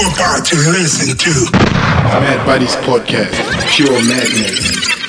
about to listen to Mad Buddies Podcast, Pure Madness.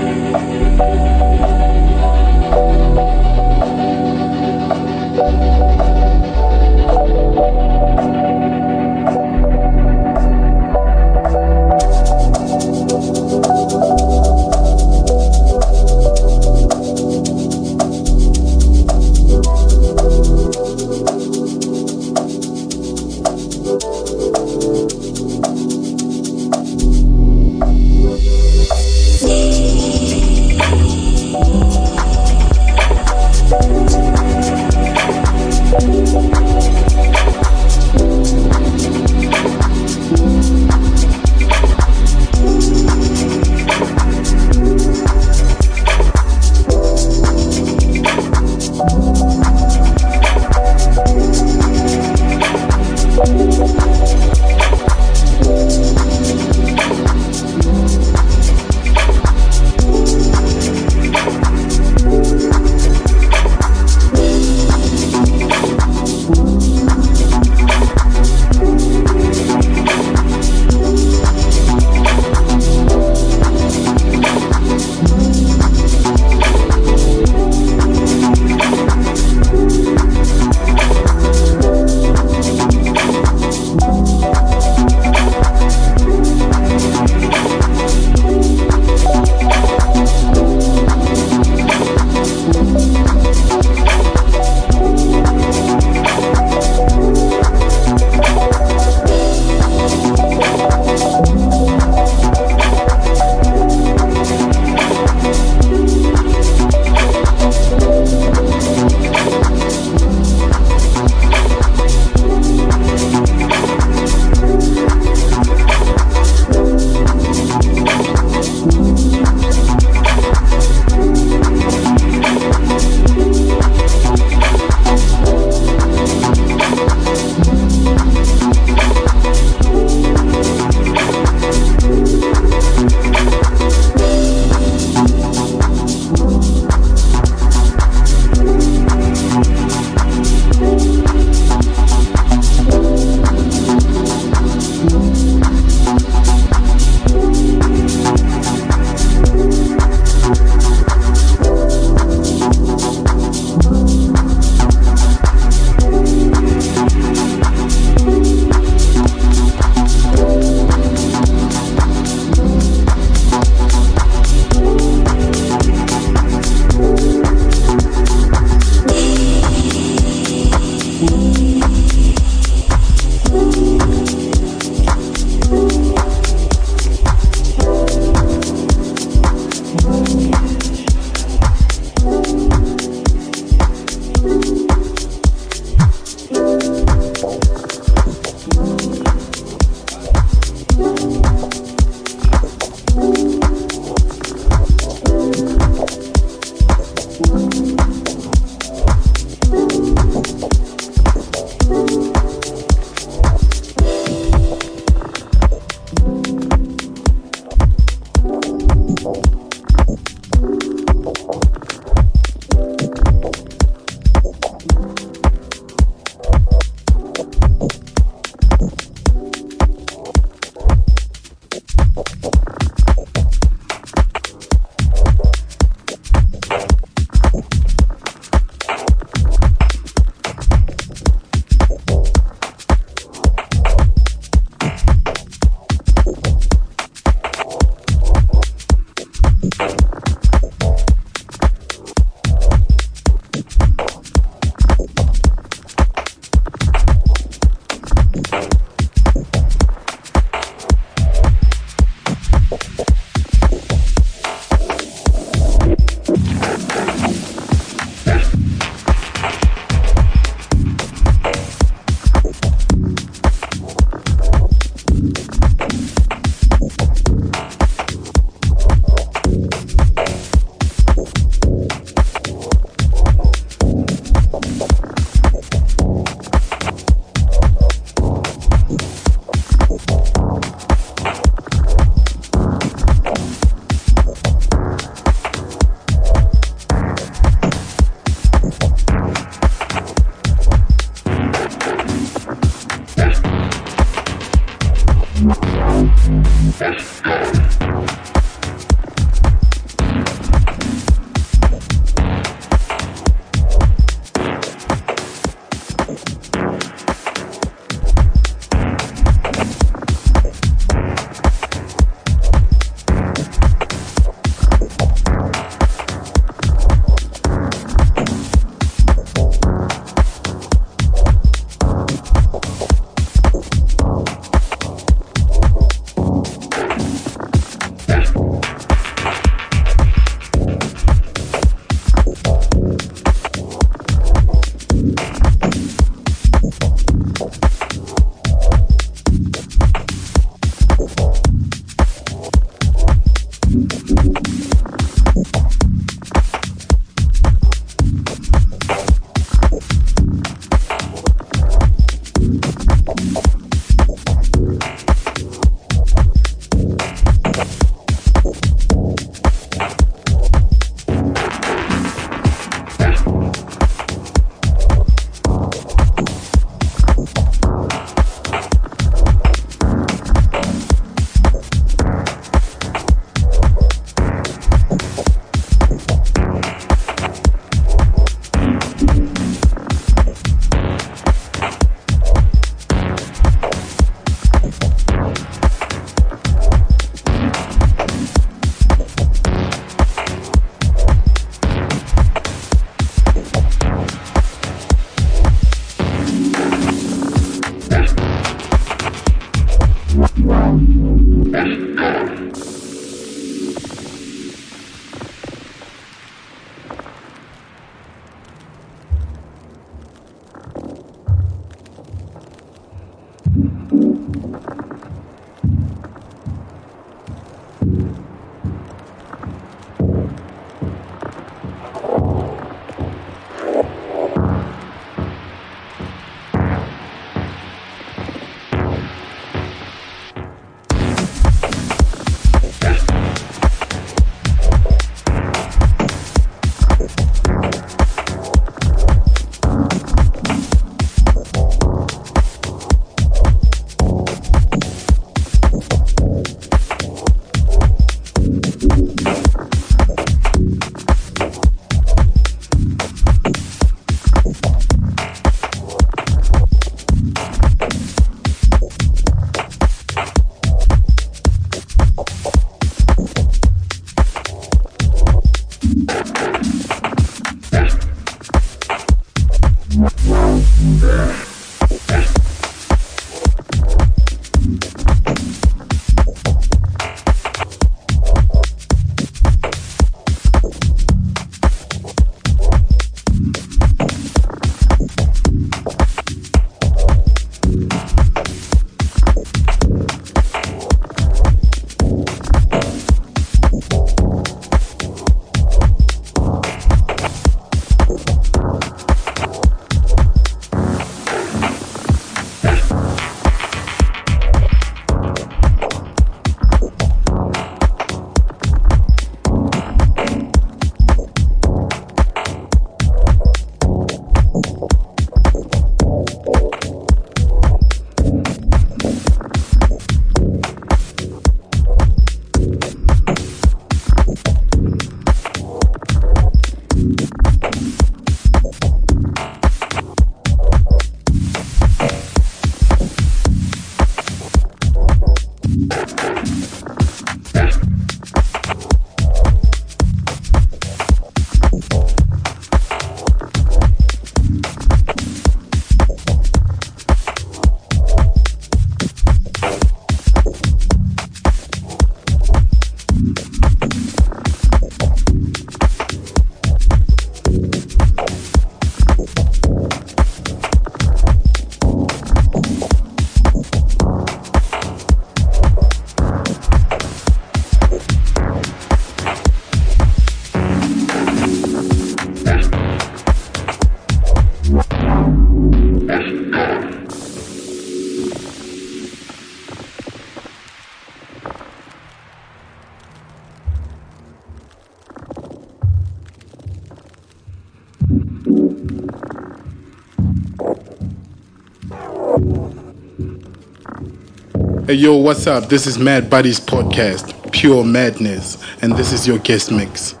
Hey, yo, what's up? This is Mad Buddies Podcast, Pure Madness, and this is your guest mix.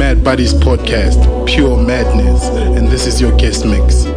Mad Buddies Podcast, Pure Madness, and this is your guest mix.